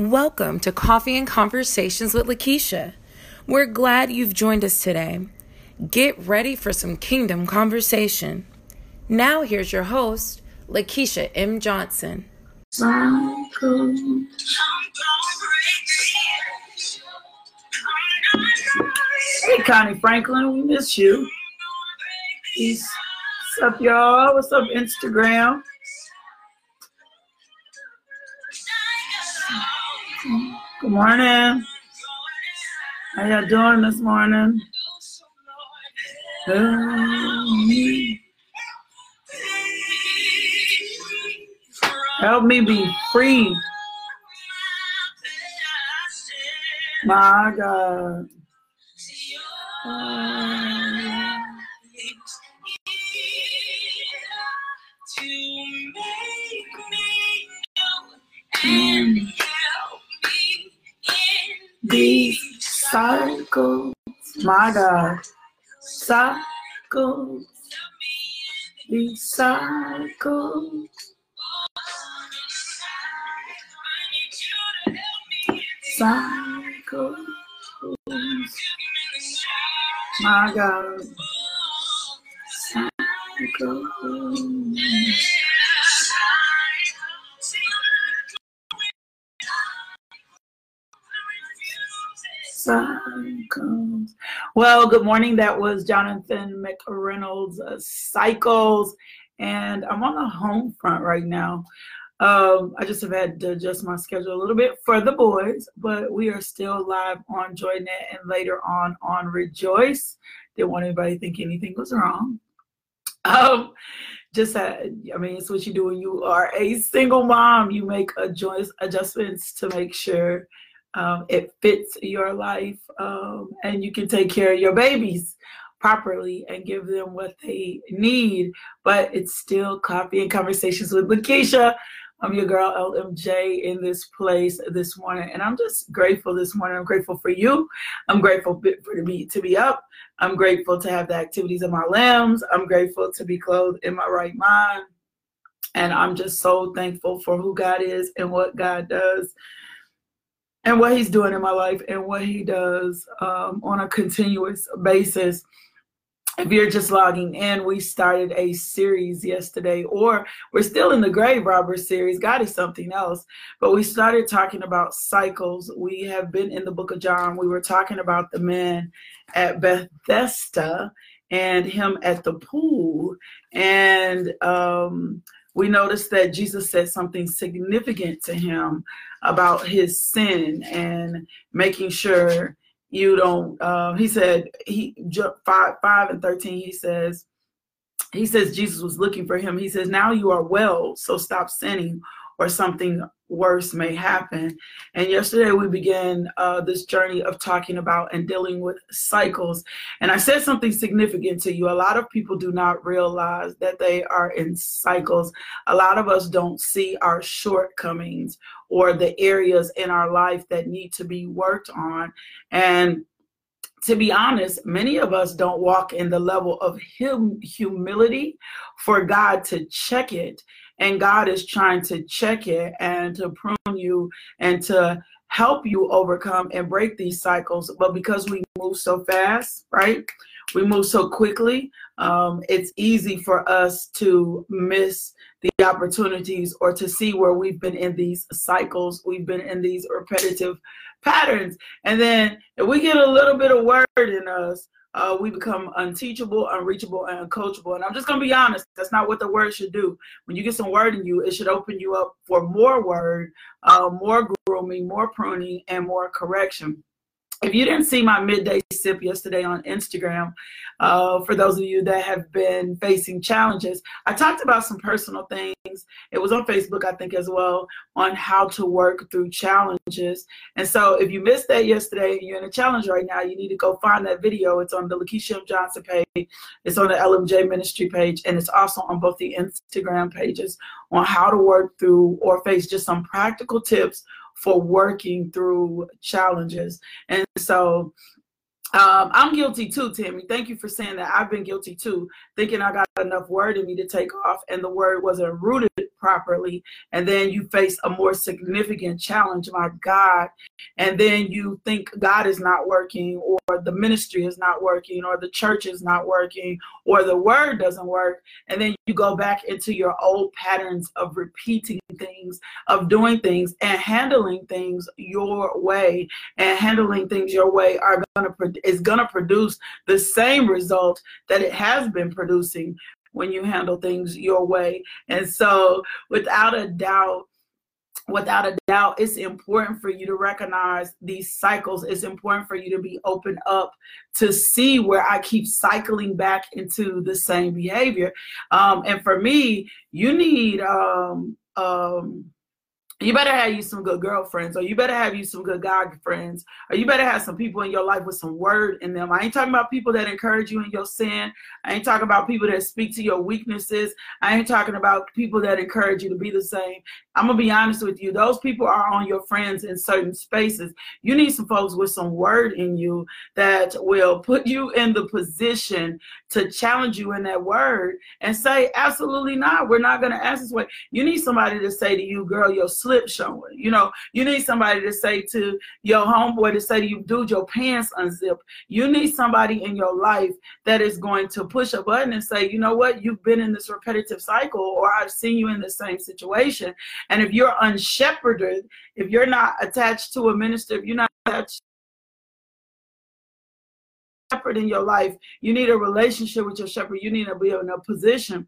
Welcome to Coffee and Conversations with Lakeisha. We're glad you've joined us today. Get ready for some kingdom conversation. Now, here's your host, Lakeisha M. Johnson. Hey, Connie Franklin, we miss you. What's up, y'all? What's up, Instagram? Good morning. How y'all doing this morning? Help me be free. My God. These cycles, my God, cycles, these cycles. Cycles, my God, cycles. Cycles. Well, good morning. That was Jonathan McReynolds' uh, Cycles. And I'm on the home front right now. Um, I just have had to adjust my schedule a little bit for the boys, but we are still live on JoyNet and later on on Rejoice. Didn't want anybody to think anything was wrong. Um, just uh, I mean, it's what you do when you are a single mom. You make adjust, adjustments to make sure um, it fits your life um, and you can take care of your babies properly and give them what they need. But it's still coffee and conversations with Lakeisha. I'm your girl LMJ in this place this morning, and I'm just grateful this morning. I'm grateful for you. I'm grateful for to be to be up. I'm grateful to have the activities of my limbs. I'm grateful to be clothed in my right mind, and I'm just so thankful for who God is and what God does and what he's doing in my life and what he does um, on a continuous basis. If you're just logging in, we started a series yesterday, or we're still in the Grave Robber series. God is something else. But we started talking about cycles. We have been in the book of John. We were talking about the man at Bethesda and him at the pool. And um, we noticed that Jesus said something significant to him about his sin and making sure you don't. Uh, he said he five five and thirteen. He says he says Jesus was looking for him. He says now you are well, so stop sinning, or something worse may happen. And yesterday we began uh, this journey of talking about and dealing with cycles. And I said something significant to you. A lot of people do not realize that they are in cycles. A lot of us don't see our shortcomings or the areas in our life that need to be worked on. And to be honest, many of us don't walk in the level of hum- humility for God to check it and God is trying to check it and to prune you and to help you overcome and break these cycles. But because we move so fast, right? We move so quickly, um, it's easy for us to miss the opportunities or to see where we've been in these cycles, we've been in these repetitive patterns. And then if we get a little bit of word in us, uh, we become unteachable, unreachable, and uncoachable. And I'm just gonna be honest, that's not what the word should do. When you get some word in you, it should open you up for more word, uh, more grooming, more pruning, and more correction if you didn't see my midday sip yesterday on Instagram, uh, for those of you that have been facing challenges, I talked about some personal things. It was on Facebook, I think, as well, on how to work through challenges. And so, if you missed that yesterday you're in a challenge right now, you need to go find that video. It's on the Lakeisha M. Johnson page, it's on the LMJ Ministry page, and it's also on both the Instagram pages on how to work through or face just some practical tips for working through challenges. And so um, I'm guilty too, Tammy. Thank you for saying that. I've been guilty too, thinking I got enough word in me to take off, and the word wasn't rooted properly. And then you face a more significant challenge, my God. And then you think God is not working, or the ministry is not working, or the church is not working, or the word doesn't work. And then you go back into your old patterns of repeating things, of doing things, and handling things your way. And handling things your way are gonna is gonna produce the same result that it has been producing when you handle things your way. And so, without a doubt, without a doubt, it's important for you to recognize these cycles. It's important for you to be open up to see where I keep cycling back into the same behavior. Um, and for me, you need um, um, you better have you some good girlfriends or you better have you some good guy friends or you better have some people in your life with some word in them. I ain't talking about people that encourage you in your sin. I ain't talking about people that speak to your weaknesses. I ain't talking about people that encourage you to be the same. I'm gonna be honest with you. Those people are on your friends in certain spaces. You need some folks with some word in you that will put you in the position to challenge you in that word and say absolutely not. We're not gonna ask this way. You need somebody to say to you girl your slip showing. You know, you need somebody to say to your homeboy to say to you, dude, your pants unzip. You need somebody in your life that is going to push a button and say, you know what, you've been in this repetitive cycle, or I've seen you in the same situation. And if you're unshepherded, if you're not attached to a minister, if you're not attached shepherd in your life. You need a relationship with your shepherd. You need to be in a position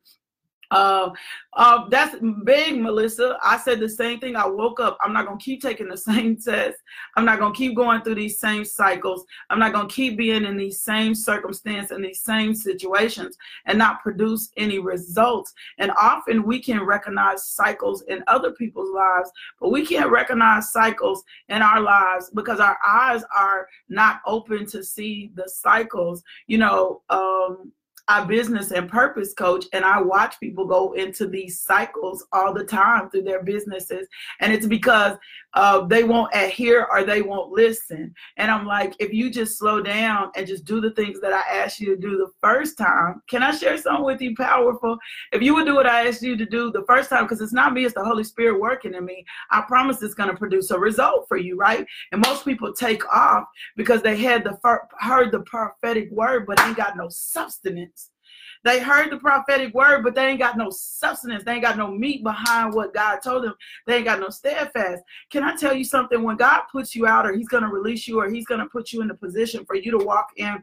uh, uh, that's big, Melissa. I said the same thing. I woke up. I'm not going to keep taking the same test. I'm not going to keep going through these same cycles. I'm not going to keep being in these same circumstances and these same situations and not produce any results. And often we can recognize cycles in other people's lives, but we can't recognize cycles in our lives because our eyes are not open to see the cycles. You know, um, I business and purpose coach, and I watch people go into these cycles all the time through their businesses. And it's because uh, they won't adhere or they won't listen. And I'm like, if you just slow down and just do the things that I asked you to do the first time, can I share something with you powerful? If you would do what I asked you to do the first time, because it's not me, it's the Holy Spirit working in me, I promise it's going to produce a result for you, right? And most people take off because they had the heard the prophetic word, but ain't got no substance. They heard the prophetic word, but they ain't got no substance. They ain't got no meat behind what God told them. They ain't got no steadfast. Can I tell you something? When God puts you out, or He's going to release you, or He's going to put you in a position for you to walk in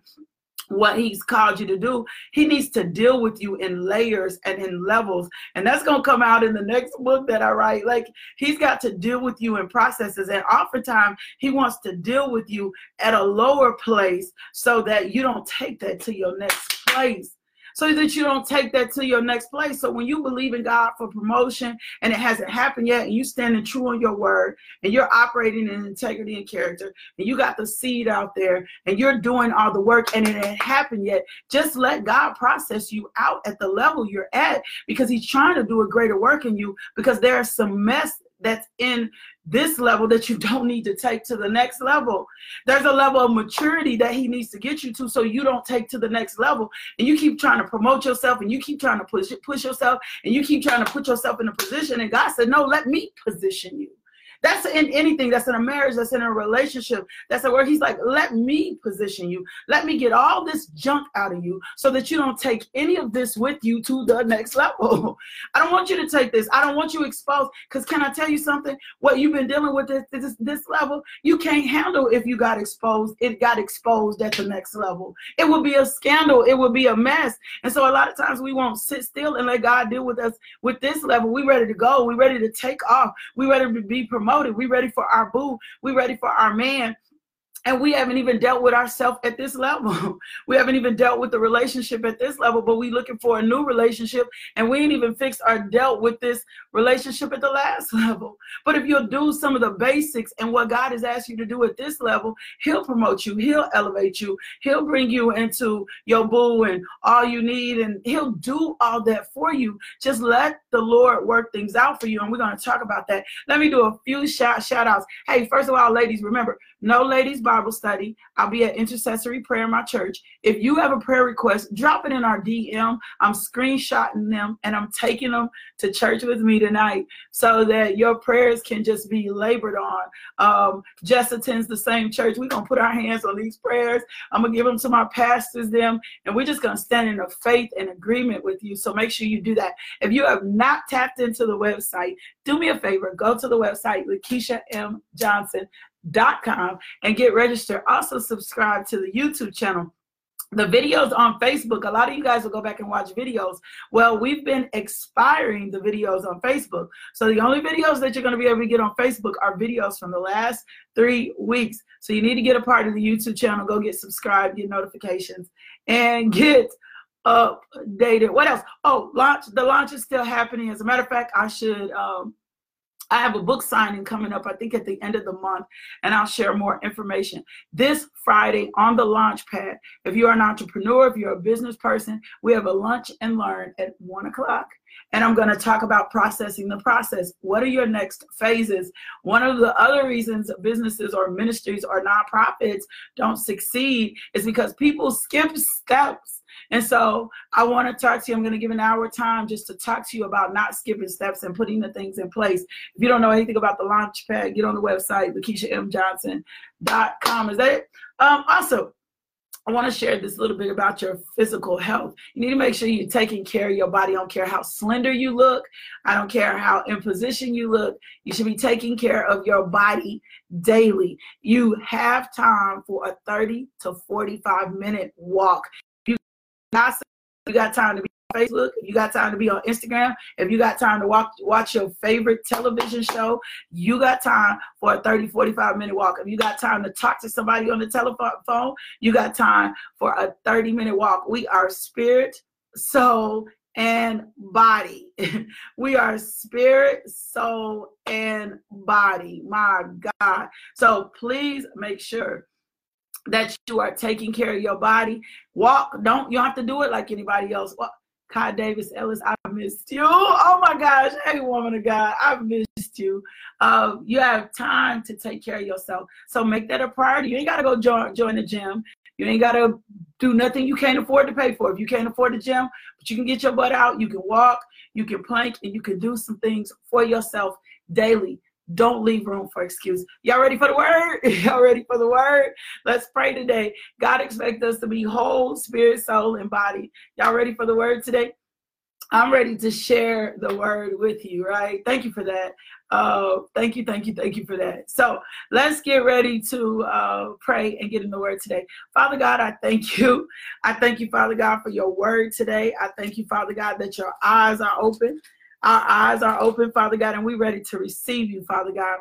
what he's called you to do he needs to deal with you in layers and in levels and that's going to come out in the next book that i write like he's got to deal with you in processes and oftentimes he wants to deal with you at a lower place so that you don't take that to your next place so that you don't take that to your next place. So when you believe in God for promotion and it hasn't happened yet, and you standing true on your word, and you're operating in integrity and character, and you got the seed out there, and you're doing all the work, and it ain't happened yet, just let God process you out at the level you're at because He's trying to do a greater work in you because there's some mess that's in this level that you don't need to take to the next level. There's a level of maturity that he needs to get you to so you don't take to the next level. And you keep trying to promote yourself and you keep trying to push push yourself and you keep trying to put yourself in a position. And God said, No, let me position you. That's in anything that's in a marriage, that's in a relationship, that's where he's like, let me position you. Let me get all this junk out of you so that you don't take any of this with you to the next level. I don't want you to take this. I don't want you exposed. Because can I tell you something? What you've been dealing with this, this, this level, you can't handle if you got exposed. It got exposed at the next level. It would be a scandal. It would be a mess. And so a lot of times we won't sit still and let God deal with us with this level. We ready to go. We ready to take off. We ready to be promoted promoted. We ready for our boo. We ready for our man and we haven't even dealt with ourselves at this level. we haven't even dealt with the relationship at this level, but we looking for a new relationship, and we ain't even fixed or dealt with this relationship at the last level. But if you'll do some of the basics and what God has asked you to do at this level, He'll promote you, He'll elevate you, He'll bring you into your boo and all you need, and He'll do all that for you. Just let the Lord work things out for you, and we're going to talk about that. Let me do a few shout shout outs. Hey, first of all, ladies, remember, no ladies Bible study. I'll be at intercessory prayer in my church. If you have a prayer request, drop it in our DM. I'm screenshotting them and I'm taking them to church with me tonight so that your prayers can just be labored on. Um, Jess attends the same church. We're going to put our hands on these prayers. I'm going to give them to my pastors, them, and we're just going to stand in a faith and agreement with you. So make sure you do that. If you have not tapped into the website, do me a favor, go to the website, Lakeisha M. Johnson.com and get registered. Also subscribe to the YouTube channel the videos on Facebook, a lot of you guys will go back and watch videos. Well, we've been expiring the videos on Facebook. So the only videos that you're going to be able to get on Facebook are videos from the last three weeks. So you need to get a part of the YouTube channel, go get subscribed, get notifications, and get updated. What else? Oh, launch. The launch is still happening. As a matter of fact, I should um, I have a book signing coming up, I think at the end of the month, and I'll share more information. This Friday on the launch pad, if you're an entrepreneur, if you're a business person, we have a lunch and learn at one o'clock. And I'm going to talk about processing the process. What are your next phases? One of the other reasons businesses or ministries or nonprofits don't succeed is because people skip steps and so I want to talk to you. I'm going to give an hour time just to talk to you about not skipping steps and putting the things in place. If you don't know anything about the launch pad, get on the website, LakeishaMJohnson.com. Is that it? Um, also, I want to share this little bit about your physical health. You need to make sure you're taking care of your body. I don't care how slender you look. I don't care how in position you look. You should be taking care of your body daily. You have time for a 30 to 45 minute walk not you got time to be on Facebook, if you got time to be on Instagram, if you got time to watch watch your favorite television show, you got time for a 30, 45 minute walk. If you got time to talk to somebody on the telephone, you got time for a 30 minute walk. We are spirit, soul, and body. we are spirit, soul, and body. My God. So please make sure that you are taking care of your body. Walk, don't you don't have to do it like anybody else. Well, Kai Davis Ellis, I missed you. Oh my gosh, hey woman of God, I missed you. Uh, you have time to take care of yourself, so make that a priority. You ain't gotta go join join the gym. You ain't gotta do nothing you can't afford to pay for. If you can't afford the gym, but you can get your butt out, you can walk, you can plank, and you can do some things for yourself daily don't leave room for excuse. Y'all ready for the word? Y'all ready for the word? Let's pray today. God expects us to be whole, spirit, soul, and body. Y'all ready for the word today? I'm ready to share the word with you, right? Thank you for that. Uh, thank you, thank you, thank you for that. So let's get ready to uh, pray and get in the word today. Father God, I thank you. I thank you, Father God, for your word today. I thank you, Father God, that your eyes are open our eyes are open, Father God, and we're ready to receive you, Father God.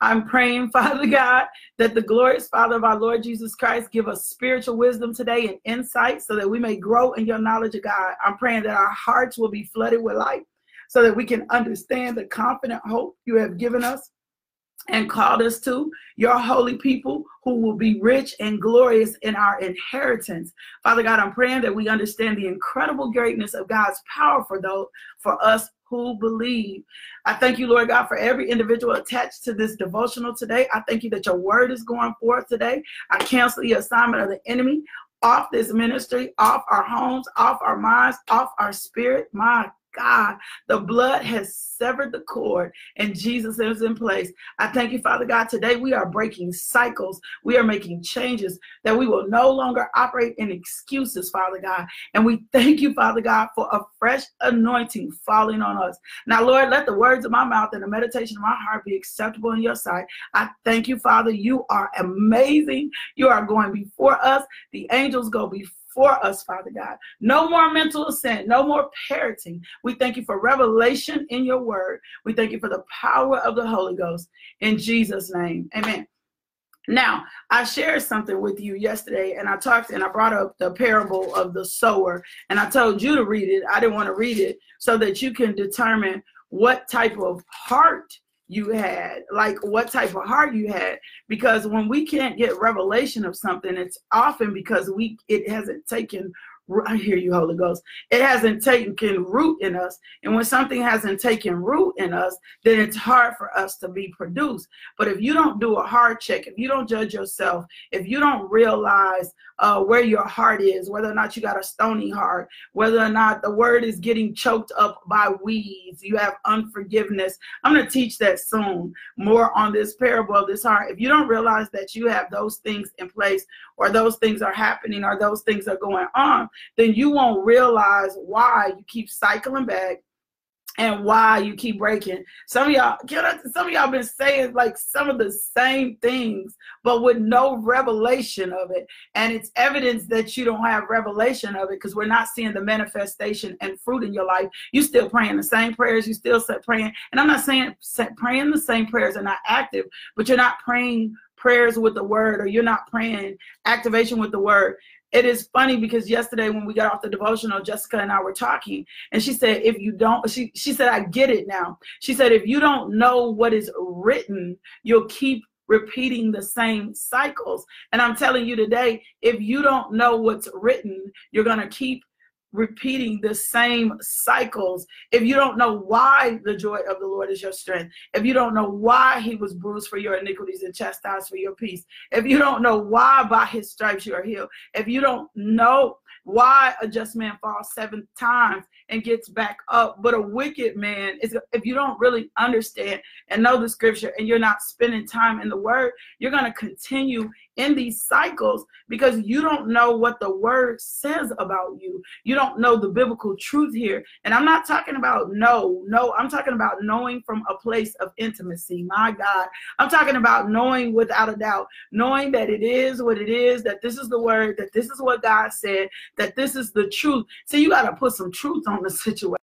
I'm praying, Father God, that the glorious Father of our Lord Jesus Christ give us spiritual wisdom today and insight so that we may grow in your knowledge of God. I'm praying that our hearts will be flooded with light so that we can understand the confident hope you have given us and called us to, your holy people who will be rich and glorious in our inheritance. Father God, I'm praying that we understand the incredible greatness of God's power for those for us who believe. I thank you, Lord God, for every individual attached to this devotional today. I thank you that your word is going forth today. I cancel the assignment of the enemy off this ministry, off our homes, off our minds, off our spirit. My God, the blood has severed the cord and Jesus is in place. I thank you, Father God. Today we are breaking cycles. We are making changes that we will no longer operate in excuses, Father God. And we thank you, Father God, for a fresh anointing falling on us. Now, Lord, let the words of my mouth and the meditation of my heart be acceptable in your sight. I thank you, Father. You are amazing. You are going before us. The angels go before for us, Father God. No more mental assent, no more parroting. We thank you for revelation in your word. We thank you for the power of the Holy Ghost. In Jesus' name, amen. Now, I shared something with you yesterday, and I talked and I brought up the parable of the sower, and I told you to read it. I didn't want to read it so that you can determine what type of heart you had, like what type of heart you had. Because when we can't get revelation of something, it's often because we it hasn't taken I hear you, Holy Ghost. It hasn't taken root in us. And when something hasn't taken root in us, then it's hard for us to be produced. But if you don't do a heart check, if you don't judge yourself, if you don't realize uh, where your heart is, whether or not you got a stony heart, whether or not the word is getting choked up by weeds, you have unforgiveness. I'm going to teach that soon more on this parable of this heart. If you don't realize that you have those things in place, or those things are happening, or those things are going on, then you won't realize why you keep cycling back and why you keep breaking. Some of y'all, some of y'all been saying like some of the same things, but with no revelation of it. And it's evidence that you don't have revelation of it because we're not seeing the manifestation and fruit in your life. You still praying the same prayers. You still praying. And I'm not saying praying the same prayers are not active, but you're not praying prayers with the word or you're not praying activation with the word it is funny because yesterday when we got off the devotional, Jessica and I were talking, and she said, if you don't, she, she said, I get it now. She said, if you don't know what is written, you'll keep repeating the same cycles. And I'm telling you today, if you don't know what's written, you're going to keep repeating the same cycles, if you don't know why the joy of the Lord is your strength, if you don't know why he was bruised for your iniquities and chastised for your peace, if you don't know why by his stripes you are healed, if you don't know why a just man falls seven times and gets back up, but a wicked man is if you don't really understand and know the scripture and you're not spending time in the word, you're going to continue in these cycles because you don't know what the word says about you. You don't know the biblical truth here. And I'm not talking about no, no, I'm talking about knowing from a place of intimacy. My God. I'm talking about knowing without a doubt, knowing that it is what it is, that this is the word, that this is what God said, that this is the truth. So you got to put some truth on the situation.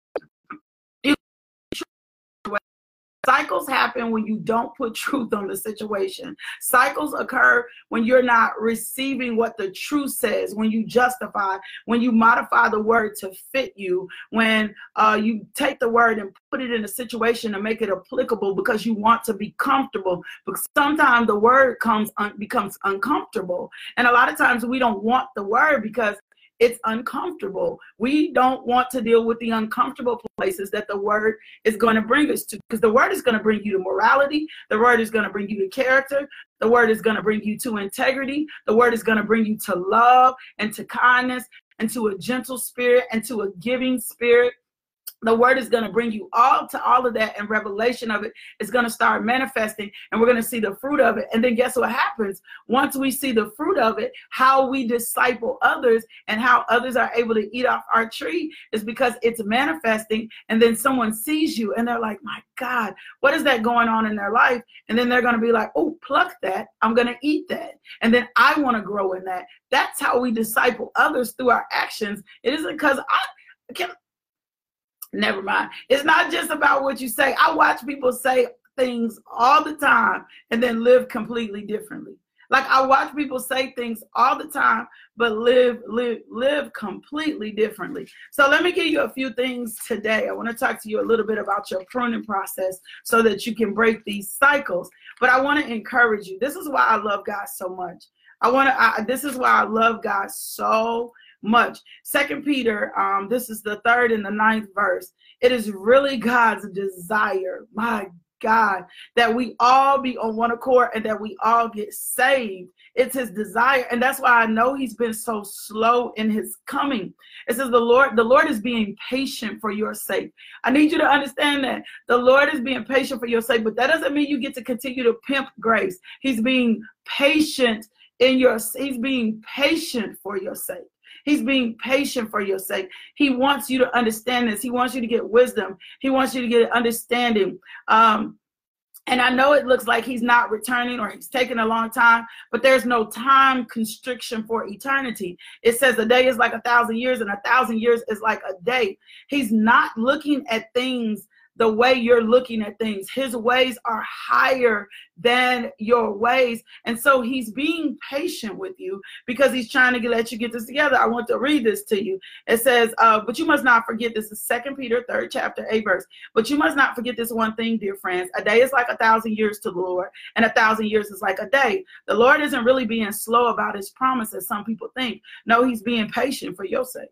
Cycles happen when you don't put truth on the situation. Cycles occur when you're not receiving what the truth says, when you justify, when you modify the word to fit you, when uh, you take the word and put it in a situation to make it applicable because you want to be comfortable. But sometimes the word comes un- becomes uncomfortable, and a lot of times we don't want the word because it's uncomfortable. We don't want to deal with the uncomfortable places that the word is going to bring us to because the word is going to bring you to morality. The word is going to bring you to character. The word is going to bring you to integrity. The word is going to bring you to love and to kindness and to a gentle spirit and to a giving spirit the word is going to bring you all to all of that and revelation of it is going to start manifesting and we're going to see the fruit of it. And then guess what happens? Once we see the fruit of it how we disciple others and how others are able to eat off our tree is because it's manifesting and then someone sees you and they're like my god what is that going on in their life? And then they're going to be like oh pluck that. I'm going to eat that. And then i want to grow in that. That's how we disciple others through our actions. It isn't because i can never mind. It's not just about what you say. I watch people say things all the time and then live completely differently. Like I watch people say things all the time, but live, live, live completely differently. So let me give you a few things today. I want to talk to you a little bit about your pruning process so that you can break these cycles. But I want to encourage you. This is why I love God so much. I want to. I, this is why I love God so much. Second Peter, um, this is the third and the ninth verse. It is really God's desire, my God, that we all be on one accord and that we all get saved. It's his desire. And that's why I know he's been so slow in his coming. It says the Lord, the Lord is being patient for your sake. I need you to understand that the Lord is being patient for your sake, but that doesn't mean you get to continue to pimp grace. He's being patient in your he's being patient for your sake. He's being patient for your sake. He wants you to understand this. He wants you to get wisdom. He wants you to get understanding. Um, and I know it looks like he's not returning or he's taking a long time, but there's no time constriction for eternity. It says a day is like a thousand years, and a thousand years is like a day. He's not looking at things the way you're looking at things. His ways are higher than your ways. And so he's being patient with you because he's trying to let you get this together. I want to read this to you. It says, uh, but you must not forget this is Second Peter, third chapter, eight verse. But you must not forget this one thing, dear friends. A day is like a thousand years to the Lord, and a thousand years is like a day. The Lord isn't really being slow about his promise as some people think. No, he's being patient for your sake.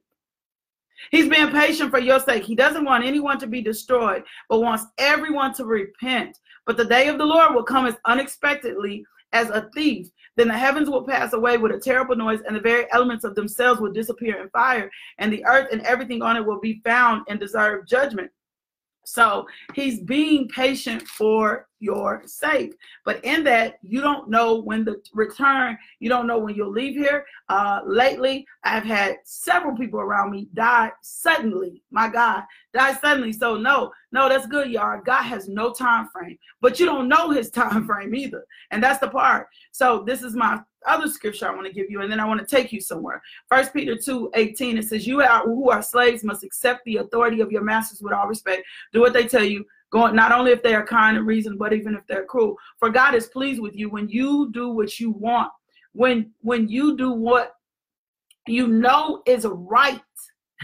He's being patient for your sake. He doesn't want anyone to be destroyed, but wants everyone to repent. But the day of the Lord will come as unexpectedly as a thief. Then the heavens will pass away with a terrible noise, and the very elements of themselves will disappear in fire, and the earth and everything on it will be found in deserved judgment. So he's being patient for your sake. But in that, you don't know when the return, you don't know when you'll leave here. Uh, lately, I've had several people around me die suddenly. My God, die suddenly. So no, no, that's good, y'all. God has no time frame, but you don't know his time frame either. And that's the part. So this is my other scripture I want to give you, and then I want to take you somewhere. First Peter 2 18, it says, You are, who are slaves must accept the authority of your masters with all respect. Do what they tell you, going not only if they are kind and reason, but even if they're cruel. For God is pleased with you when you do what you want, when when you do what you know is right.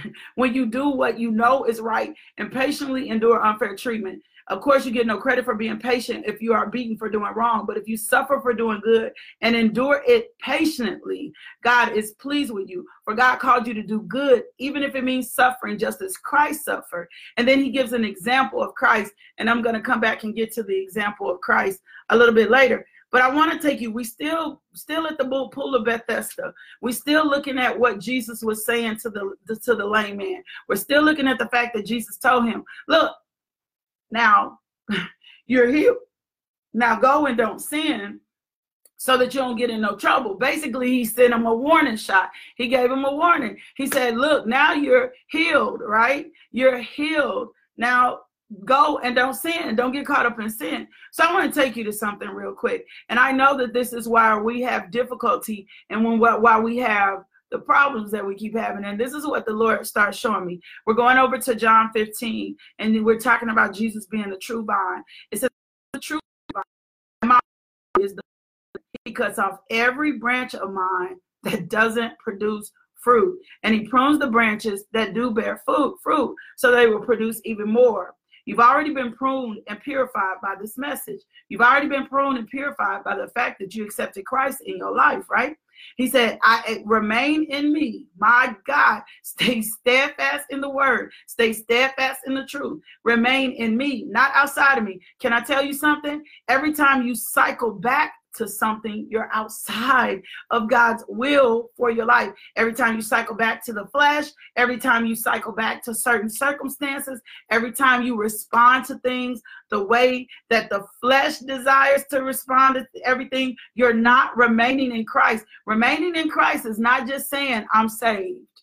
when you do what you know is right and patiently endure unfair treatment of course, you get no credit for being patient if you are beaten for doing wrong. But if you suffer for doing good and endure it patiently, God is pleased with you. For God called you to do good, even if it means suffering, just as Christ suffered. And then he gives an example of Christ. And I'm going to come back and get to the example of Christ a little bit later. But I want to take you. We still still at the pool of Bethesda. We're still looking at what Jesus was saying to the, the to the lame man. We're still looking at the fact that Jesus told him, "Look, now you're healed. Now go and don't sin so that you don't get in no trouble. Basically, he sent him a warning shot. He gave him a warning. He said, Look, now you're healed, right? You're healed. Now go and don't sin. Don't get caught up in sin. So I want to take you to something real quick. And I know that this is why we have difficulty and when why we have the problems that we keep having. And this is what the Lord starts showing me. We're going over to John 15, and we're talking about Jesus being the true vine. It says the true vine is the he cuts off every branch of mine that doesn't produce fruit, and he prunes the branches that do bear fruit, fruit, so they will produce even more. You've already been pruned and purified by this message. You've already been pruned and purified by the fact that you accepted Christ in your life, right? He said, I eh, remain in me. My God, stay steadfast in the word, stay steadfast in the truth. Remain in me, not outside of me. Can I tell you something? Every time you cycle back to something, you're outside of God's will for your life. Every time you cycle back to the flesh, every time you cycle back to certain circumstances, every time you respond to things the way that the flesh desires to respond to everything, you're not remaining in Christ. Remaining in Christ is not just saying, I'm saved.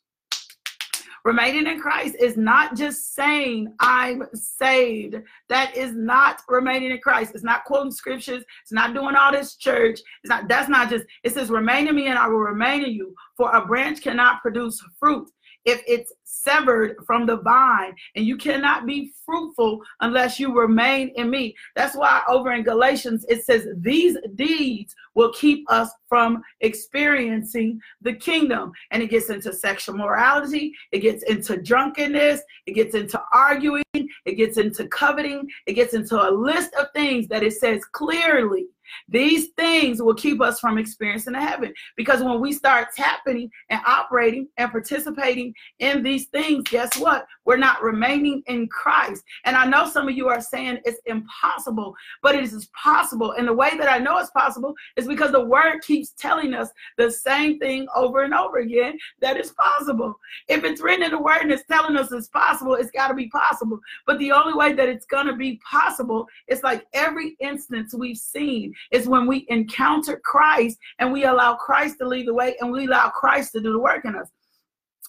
Remaining in Christ is not just saying I'm saved. That is not remaining in Christ. It's not quoting scriptures. It's not doing all this church. It's not that's not just it says remain in me and I will remain in you. For a branch cannot produce fruit if it's severed from the vine and you cannot be fruitful unless you remain in me. That's why over in galatians it says these deeds will keep us from experiencing the kingdom. And it gets into sexual morality it gets into drunkenness it gets into arguing it gets into coveting it gets into a list of things that it says clearly these things will keep us from experiencing the heaven because when we start tapping and operating and participating in these things, guess what? We're not remaining in Christ. And I know some of you are saying it's impossible, but it is possible. And the way that I know it's possible is because the word keeps telling us the same thing over and over again that it's possible. If it's written in the word and it's telling us it's possible, it's got to be possible. But the only way that it's going to be possible is like every instance we've seen is when we encounter Christ and we allow Christ to lead the way and we allow Christ to do the work in us.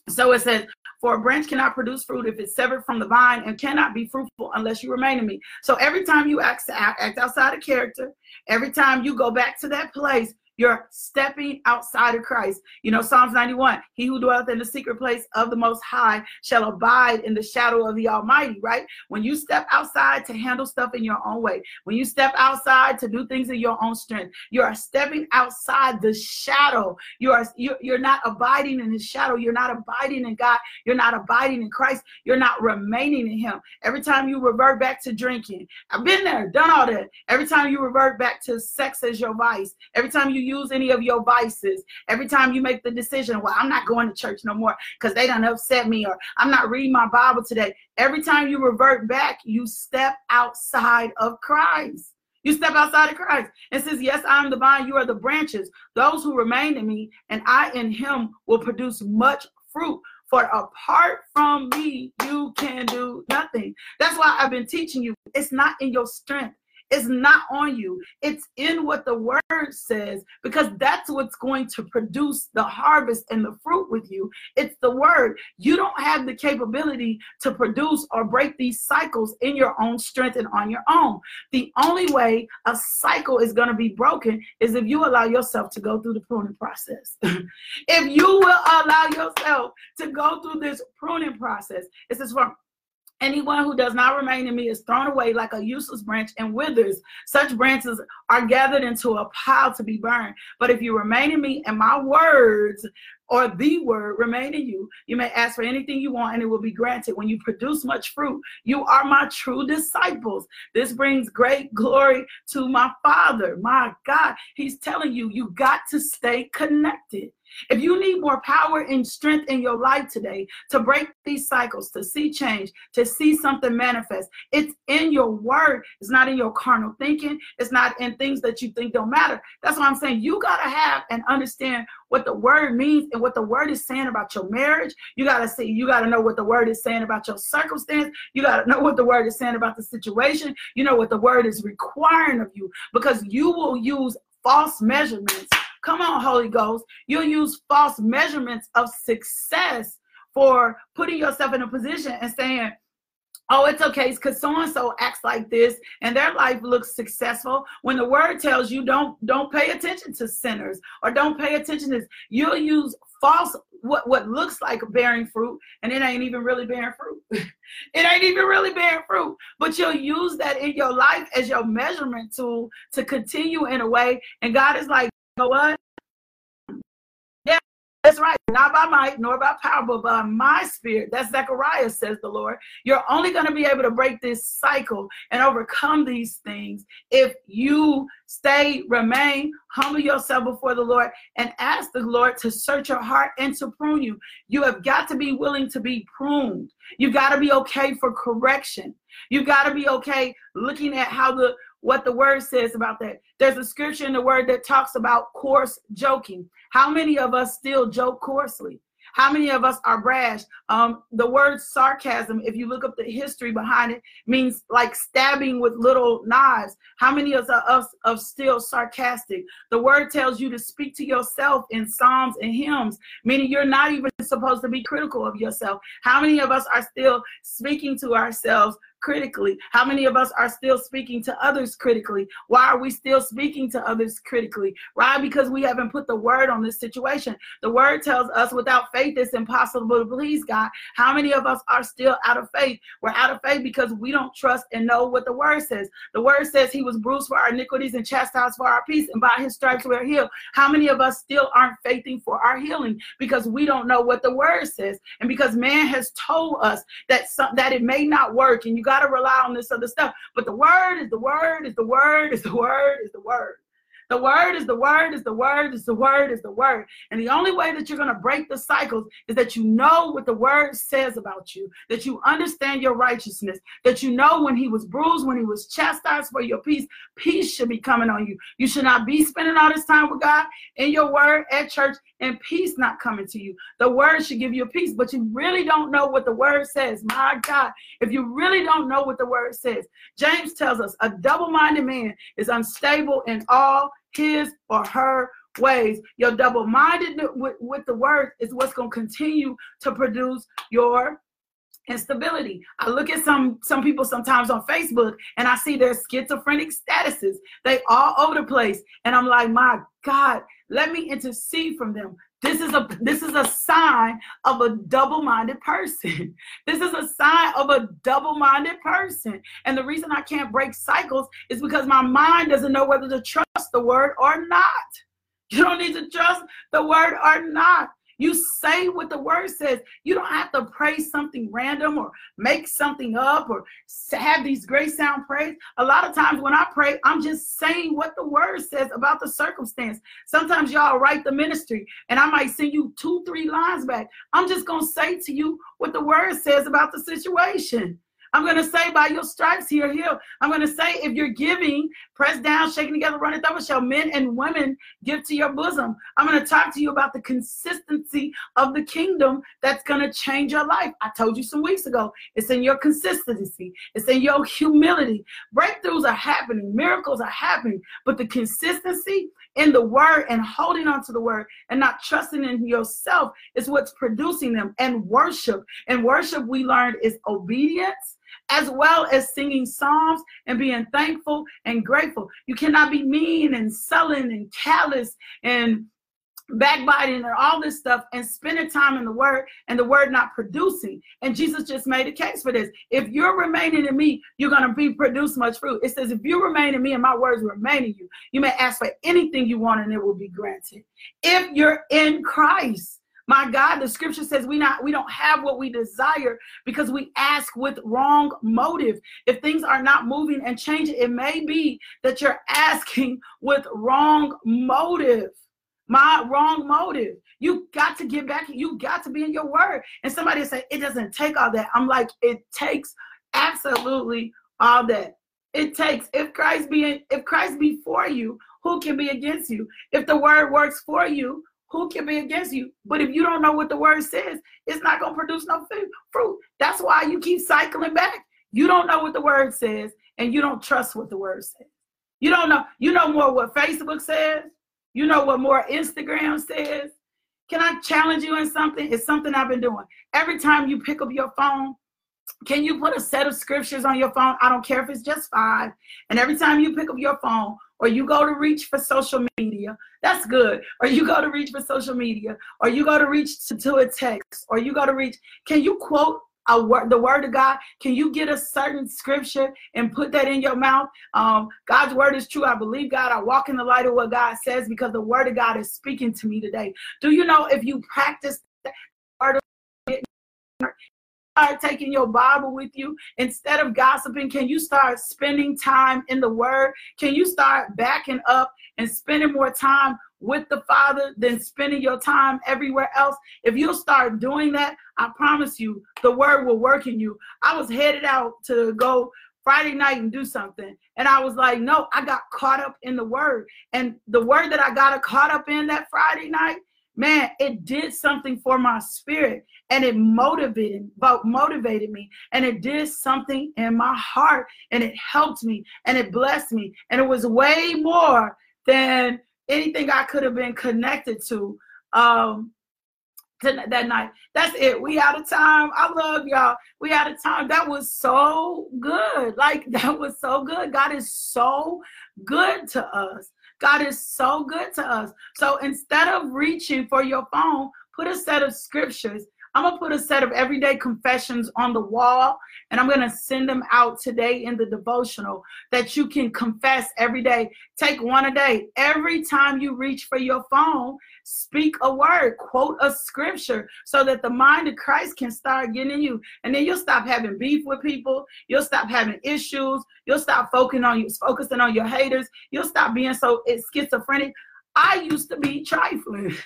So it says, for a branch cannot produce fruit if it's severed from the vine and cannot be fruitful unless you remain in me. So every time you act, act outside of character, every time you go back to that place, You're stepping outside of Christ. You know, Psalms 91 He who dwelleth in the secret place of the Most High shall abide in the shadow of the Almighty, right? When you step outside to handle stuff in your own way, when you step outside to do things in your own strength, you are stepping outside the shadow. You are you're, you're not abiding in the shadow. You're not abiding in God. You're not abiding in Christ. You're not remaining in Him. Every time you revert back to drinking, I've been there, done all that. Every time you revert back to sex as your vice, every time you use any of your vices, every time you make the decision, well, I'm not going to church no more because they don't upset me, or I'm not reading my Bible today. Every time you revert back, you step outside of Christ. You step outside of Christ and says, Yes, I'm the vine, you are the branches. Those who remain in me and I in him will produce much fruit. For apart from me, you can do nothing. That's why I've been teaching you. It's not in your strength, it's not on you. It's in what the word says because that's what's going to produce the harvest and the fruit with you. It's the word. You don't have the capability to produce or break these cycles in your own strength and on your own. The only way a cycle is going to be broken is if you allow yourself to go through the pruning process. if you will allow yourself to go through this pruning process, it says from Anyone who does not remain in me is thrown away like a useless branch and withers. Such branches are gathered into a pile to be burned. But if you remain in me and my words or the word remain in you, you may ask for anything you want and it will be granted. When you produce much fruit, you are my true disciples. This brings great glory to my Father. My God, He's telling you, you got to stay connected. If you need more power and strength in your life today to break these cycles, to see change, to see something manifest, it's in your word. It's not in your carnal thinking. It's not in things that you think don't matter. That's why I'm saying you got to have and understand what the word means and what the word is saying about your marriage. You got to see, you got to know what the word is saying about your circumstance. You got to know what the word is saying about the situation. You know what the word is requiring of you because you will use false measurements Come on, Holy Ghost. You'll use false measurements of success for putting yourself in a position and saying, oh it's okay because so and so acts like this and their life looks successful. When the word tells you don't don't pay attention to sinners or don't pay attention to this. You'll use false what what looks like bearing fruit and it ain't even really bearing fruit. It ain't even really bearing fruit. But you'll use that in your life as your measurement tool to continue in a way. And god is like know what? Yeah, that's right. Not by might nor by power, but by my spirit. That's Zechariah, says the Lord. You're only going to be able to break this cycle and overcome these things if you stay, remain, humble yourself before the Lord, and ask the Lord to search your heart and to prune you. You have got to be willing to be pruned. You've got to be okay for correction. You've got to be okay looking at how the what the word says about that. There's a scripture in the word that talks about coarse joking. How many of us still joke coarsely? How many of us are brash? Um, the word sarcasm, if you look up the history behind it, means like stabbing with little knives. How many of us are still sarcastic? The word tells you to speak to yourself in psalms and hymns, meaning you're not even supposed to be critical of yourself. How many of us are still speaking to ourselves critically? How many of us are still speaking to others critically? Why are we still speaking to others critically? Why? Because we haven't put the word on this situation. The word tells us without faith it's impossible to please God. How many of us are still out of faith? We're out of faith because we don't trust and know what the word says. The word says he was bruised for our iniquities and chastised for our peace, and by his stripes we're healed. How many of us still aren't faithing for our healing because we don't know what the word says? And because man has told us that some, that it may not work and you got got to rely on this other stuff. But the word is the word is the word is the word is the word. The word is the word is the word is the word is the word. And the only way that you're going to break the cycles is that you know what the word says about you, that you understand your righteousness, that you know when he was bruised, when he was chastised for your peace, peace should be coming on you. You should not be spending all this time with God in your word at church and peace not coming to you. The word should give you a peace, but you really don't know what the word says. My God, if you really don't know what the word says, James tells us a double minded man is unstable in all his or her ways. Your double minded with, with the word is what's going to continue to produce your instability. I look at some some people sometimes on Facebook and I see their schizophrenic statuses. They all over the place. And I'm like, my God, let me intercede from them. This is a this is a sign of a double-minded person. This is a sign of a double-minded person. And the reason I can't break cycles is because my mind doesn't know whether to trust the word or not. You don't need to trust the word or not. You say what the word says. You don't have to pray something random or make something up or have these great sound praise. A lot of times when I pray, I'm just saying what the word says about the circumstance. Sometimes y'all write the ministry and I might send you two, three lines back. I'm just going to say to you what the word says about the situation. I'm going to say, by your stripes, here, healed. I'm going to say, if you're giving, press down, shaking together, running over, shall men and women give to your bosom. I'm going to talk to you about the consistency of the kingdom that's going to change your life. I told you some weeks ago, it's in your consistency, it's in your humility. Breakthroughs are happening, miracles are happening, but the consistency in the word and holding on to the word and not trusting in yourself is what's producing them. And worship, and worship we learned is obedience as well as singing psalms and being thankful and grateful. You cannot be mean and sullen and callous and backbiting and all this stuff and spending time in the word and the word not producing. And Jesus just made a case for this. If you're remaining in me, you're going to be produce much fruit. It says, if you remain in me and my words remain in you, you may ask for anything you want and it will be granted. If you're in Christ, my God, the scripture says we not we don't have what we desire because we ask with wrong motive. If things are not moving and changing, it may be that you're asking with wrong motive. My wrong motive. You got to get back. You got to be in your word. And somebody say it doesn't take all that. I'm like, it takes absolutely all that. It takes if Christ be in, if Christ be for you, who can be against you? If the word works for you, who can be against you? But if you don't know what the word says, it's not going to produce no fruit. That's why you keep cycling back. You don't know what the word says, and you don't trust what the word says. You don't know. You know more what Facebook says. You know what more Instagram says. Can I challenge you in something? It's something I've been doing. Every time you pick up your phone, can you put a set of scriptures on your phone? I don't care if it's just five. And every time you pick up your phone, or you go to reach for social media, that's good. Or you go to reach for social media, or you go to reach to, to a text, or you go to reach. Can you quote a word, the word of God? Can you get a certain scripture and put that in your mouth? Um, God's word is true. I believe God. I walk in the light of what God says because the word of God is speaking to me today. Do you know if you practice that word of start taking your Bible with you instead of gossiping? Can you start spending time in the Word? Can you start backing up and spending more time with the Father than spending your time everywhere else? If you'll start doing that, I promise you, the Word will work in you. I was headed out to go Friday night and do something. And I was like, no, I got caught up in the word. And the word that I got caught up in that Friday night, man, it did something for my spirit and it motivated motivated me and it did something in my heart and it helped me and it blessed me and it was way more than anything I could have been connected to um that night. That's it. We out of time. I love y'all. We out of time. That was so good. Like that was so good. God is so good to us. God is so good to us. So instead of reaching for your phone, put a set of scriptures I'm gonna put a set of everyday confessions on the wall and I'm gonna send them out today in the devotional that you can confess every day. Take one a day. Every time you reach for your phone, speak a word, quote a scripture so that the mind of Christ can start getting in you. And then you'll stop having beef with people, you'll stop having issues, you'll stop focusing on focusing on your haters, you'll stop being so eh, schizophrenic. I used to be trifling.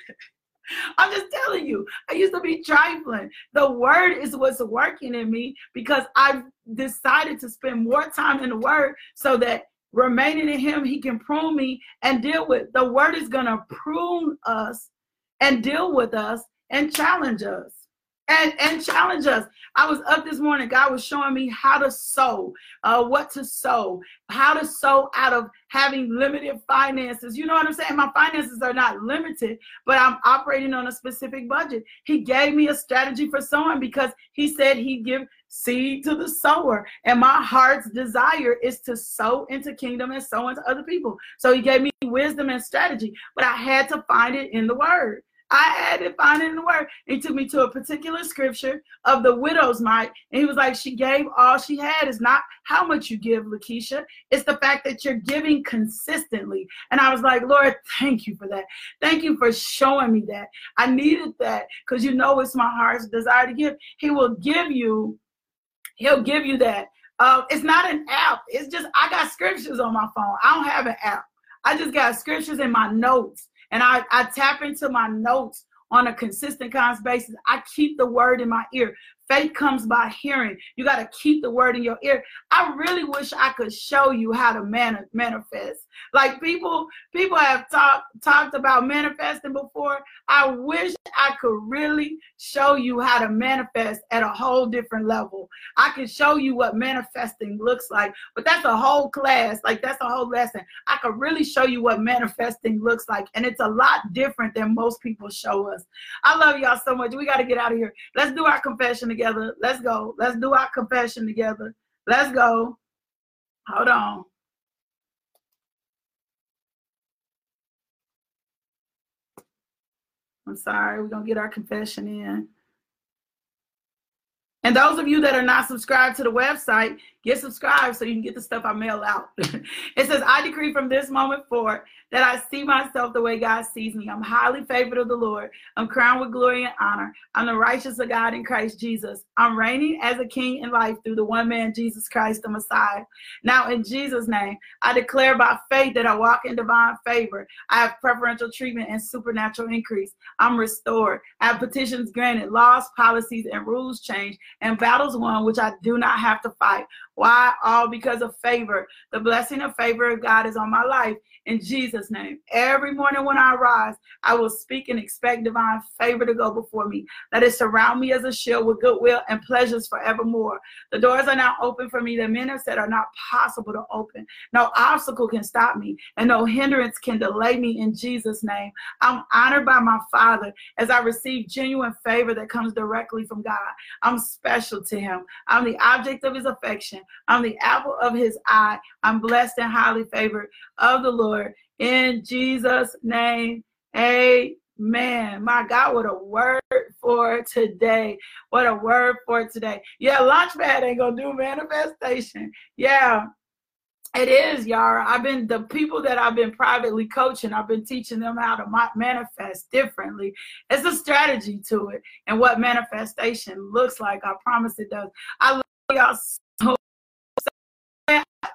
I'm just telling you, I used to be trifling. The word is what's working in me because I've decided to spend more time in the word so that remaining in him, he can prune me and deal with. The word is going to prune us and deal with us and challenge us. And, and challenge us. I was up this morning. God was showing me how to sow, uh, what to sow, how to sow out of having limited finances. You know what I'm saying? My finances are not limited, but I'm operating on a specific budget. He gave me a strategy for sowing because he said he'd give seed to the sower. And my heart's desire is to sow into kingdom and sow into other people. So he gave me wisdom and strategy, but I had to find it in the word. I had to find it in the word. He took me to a particular scripture of the widow's mite. And he was like, She gave all she had. It's not how much you give, Lakeisha. It's the fact that you're giving consistently. And I was like, Lord, thank you for that. Thank you for showing me that. I needed that because you know it's my heart's desire to give. He will give you, he'll give you that. Uh, it's not an app. It's just I got scriptures on my phone. I don't have an app. I just got scriptures in my notes and I, I tap into my notes on a consistent of basis. I keep the word in my ear. Faith comes by hearing. You got to keep the word in your ear. I really wish I could show you how to man- manifest. Like people, people have talked talked about manifesting before. I wish I could really show you how to manifest at a whole different level. I can show you what manifesting looks like, but that's a whole class. Like that's a whole lesson. I could really show you what manifesting looks like, and it's a lot different than most people show us. I love y'all so much. We got to get out of here. Let's do our confession together. Let's go. Let's do our confession together. Let's go. Hold on. I'm sorry. We're going to get our confession in. And those of you that are not subscribed to the website, get subscribed so you can get the stuff I mail out. it says, I decree from this moment forward that I see myself the way God sees me. I'm highly favored of the Lord. I'm crowned with glory and honor. I'm the righteous of God in Christ Jesus. I'm reigning as a king in life through the one man, Jesus Christ, the Messiah. Now, in Jesus' name, I declare by faith that I walk in divine favor. I have preferential treatment and supernatural increase. I'm restored. I have petitions granted, laws, policies, and rules changed, and battles won, which I do not have to fight. Why? All because of favor. The blessing of favor of God is on my life in Jesus' name. Every morning when I rise, I will speak and expect divine favor to go before me. Let it surround me as a shield with goodwill and pleasures forevermore. The doors are now open for me that men have said are not possible to open. No obstacle can stop me, and no hindrance can delay me in Jesus' name. I'm honored by my Father as I receive genuine favor that comes directly from God. I'm special to Him. I'm the object of His affection. I'm the apple of His eye. I'm blessed and highly favored of the Lord. In Jesus' name, amen. My God, what a word for today. What a word for today. Yeah, Launchpad ain't to do manifestation. Yeah, it is, y'all. I've been the people that I've been privately coaching, I've been teaching them how to manifest differently. It's a strategy to it and what manifestation looks like. I promise it does. I love y'all so.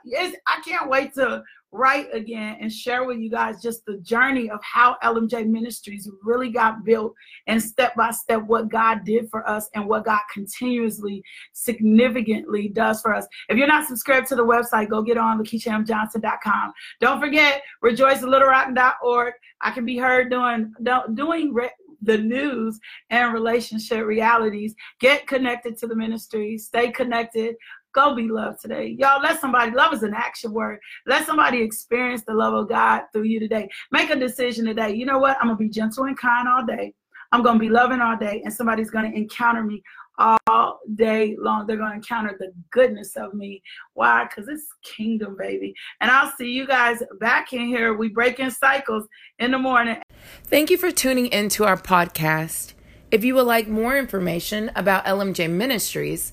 I can't wait to write again and share with you guys just the journey of how LMJ Ministries really got built and step by step what God did for us and what God continuously, significantly does for us. If you're not subscribed to the website, go get on LakeishaMJohnson.com. Don't forget, rejoicelittlerock.org. I can be heard doing doing the news and relationship realities. Get connected to the ministry. Stay connected. Go be loved today. Y'all, let somebody, love is an action word. Let somebody experience the love of God through you today. Make a decision today. You know what? I'm going to be gentle and kind all day. I'm going to be loving all day, and somebody's going to encounter me all day long. They're going to encounter the goodness of me. Why? Because it's kingdom, baby. And I'll see you guys back in here. We break in cycles in the morning. Thank you for tuning into our podcast. If you would like more information about LMJ Ministries,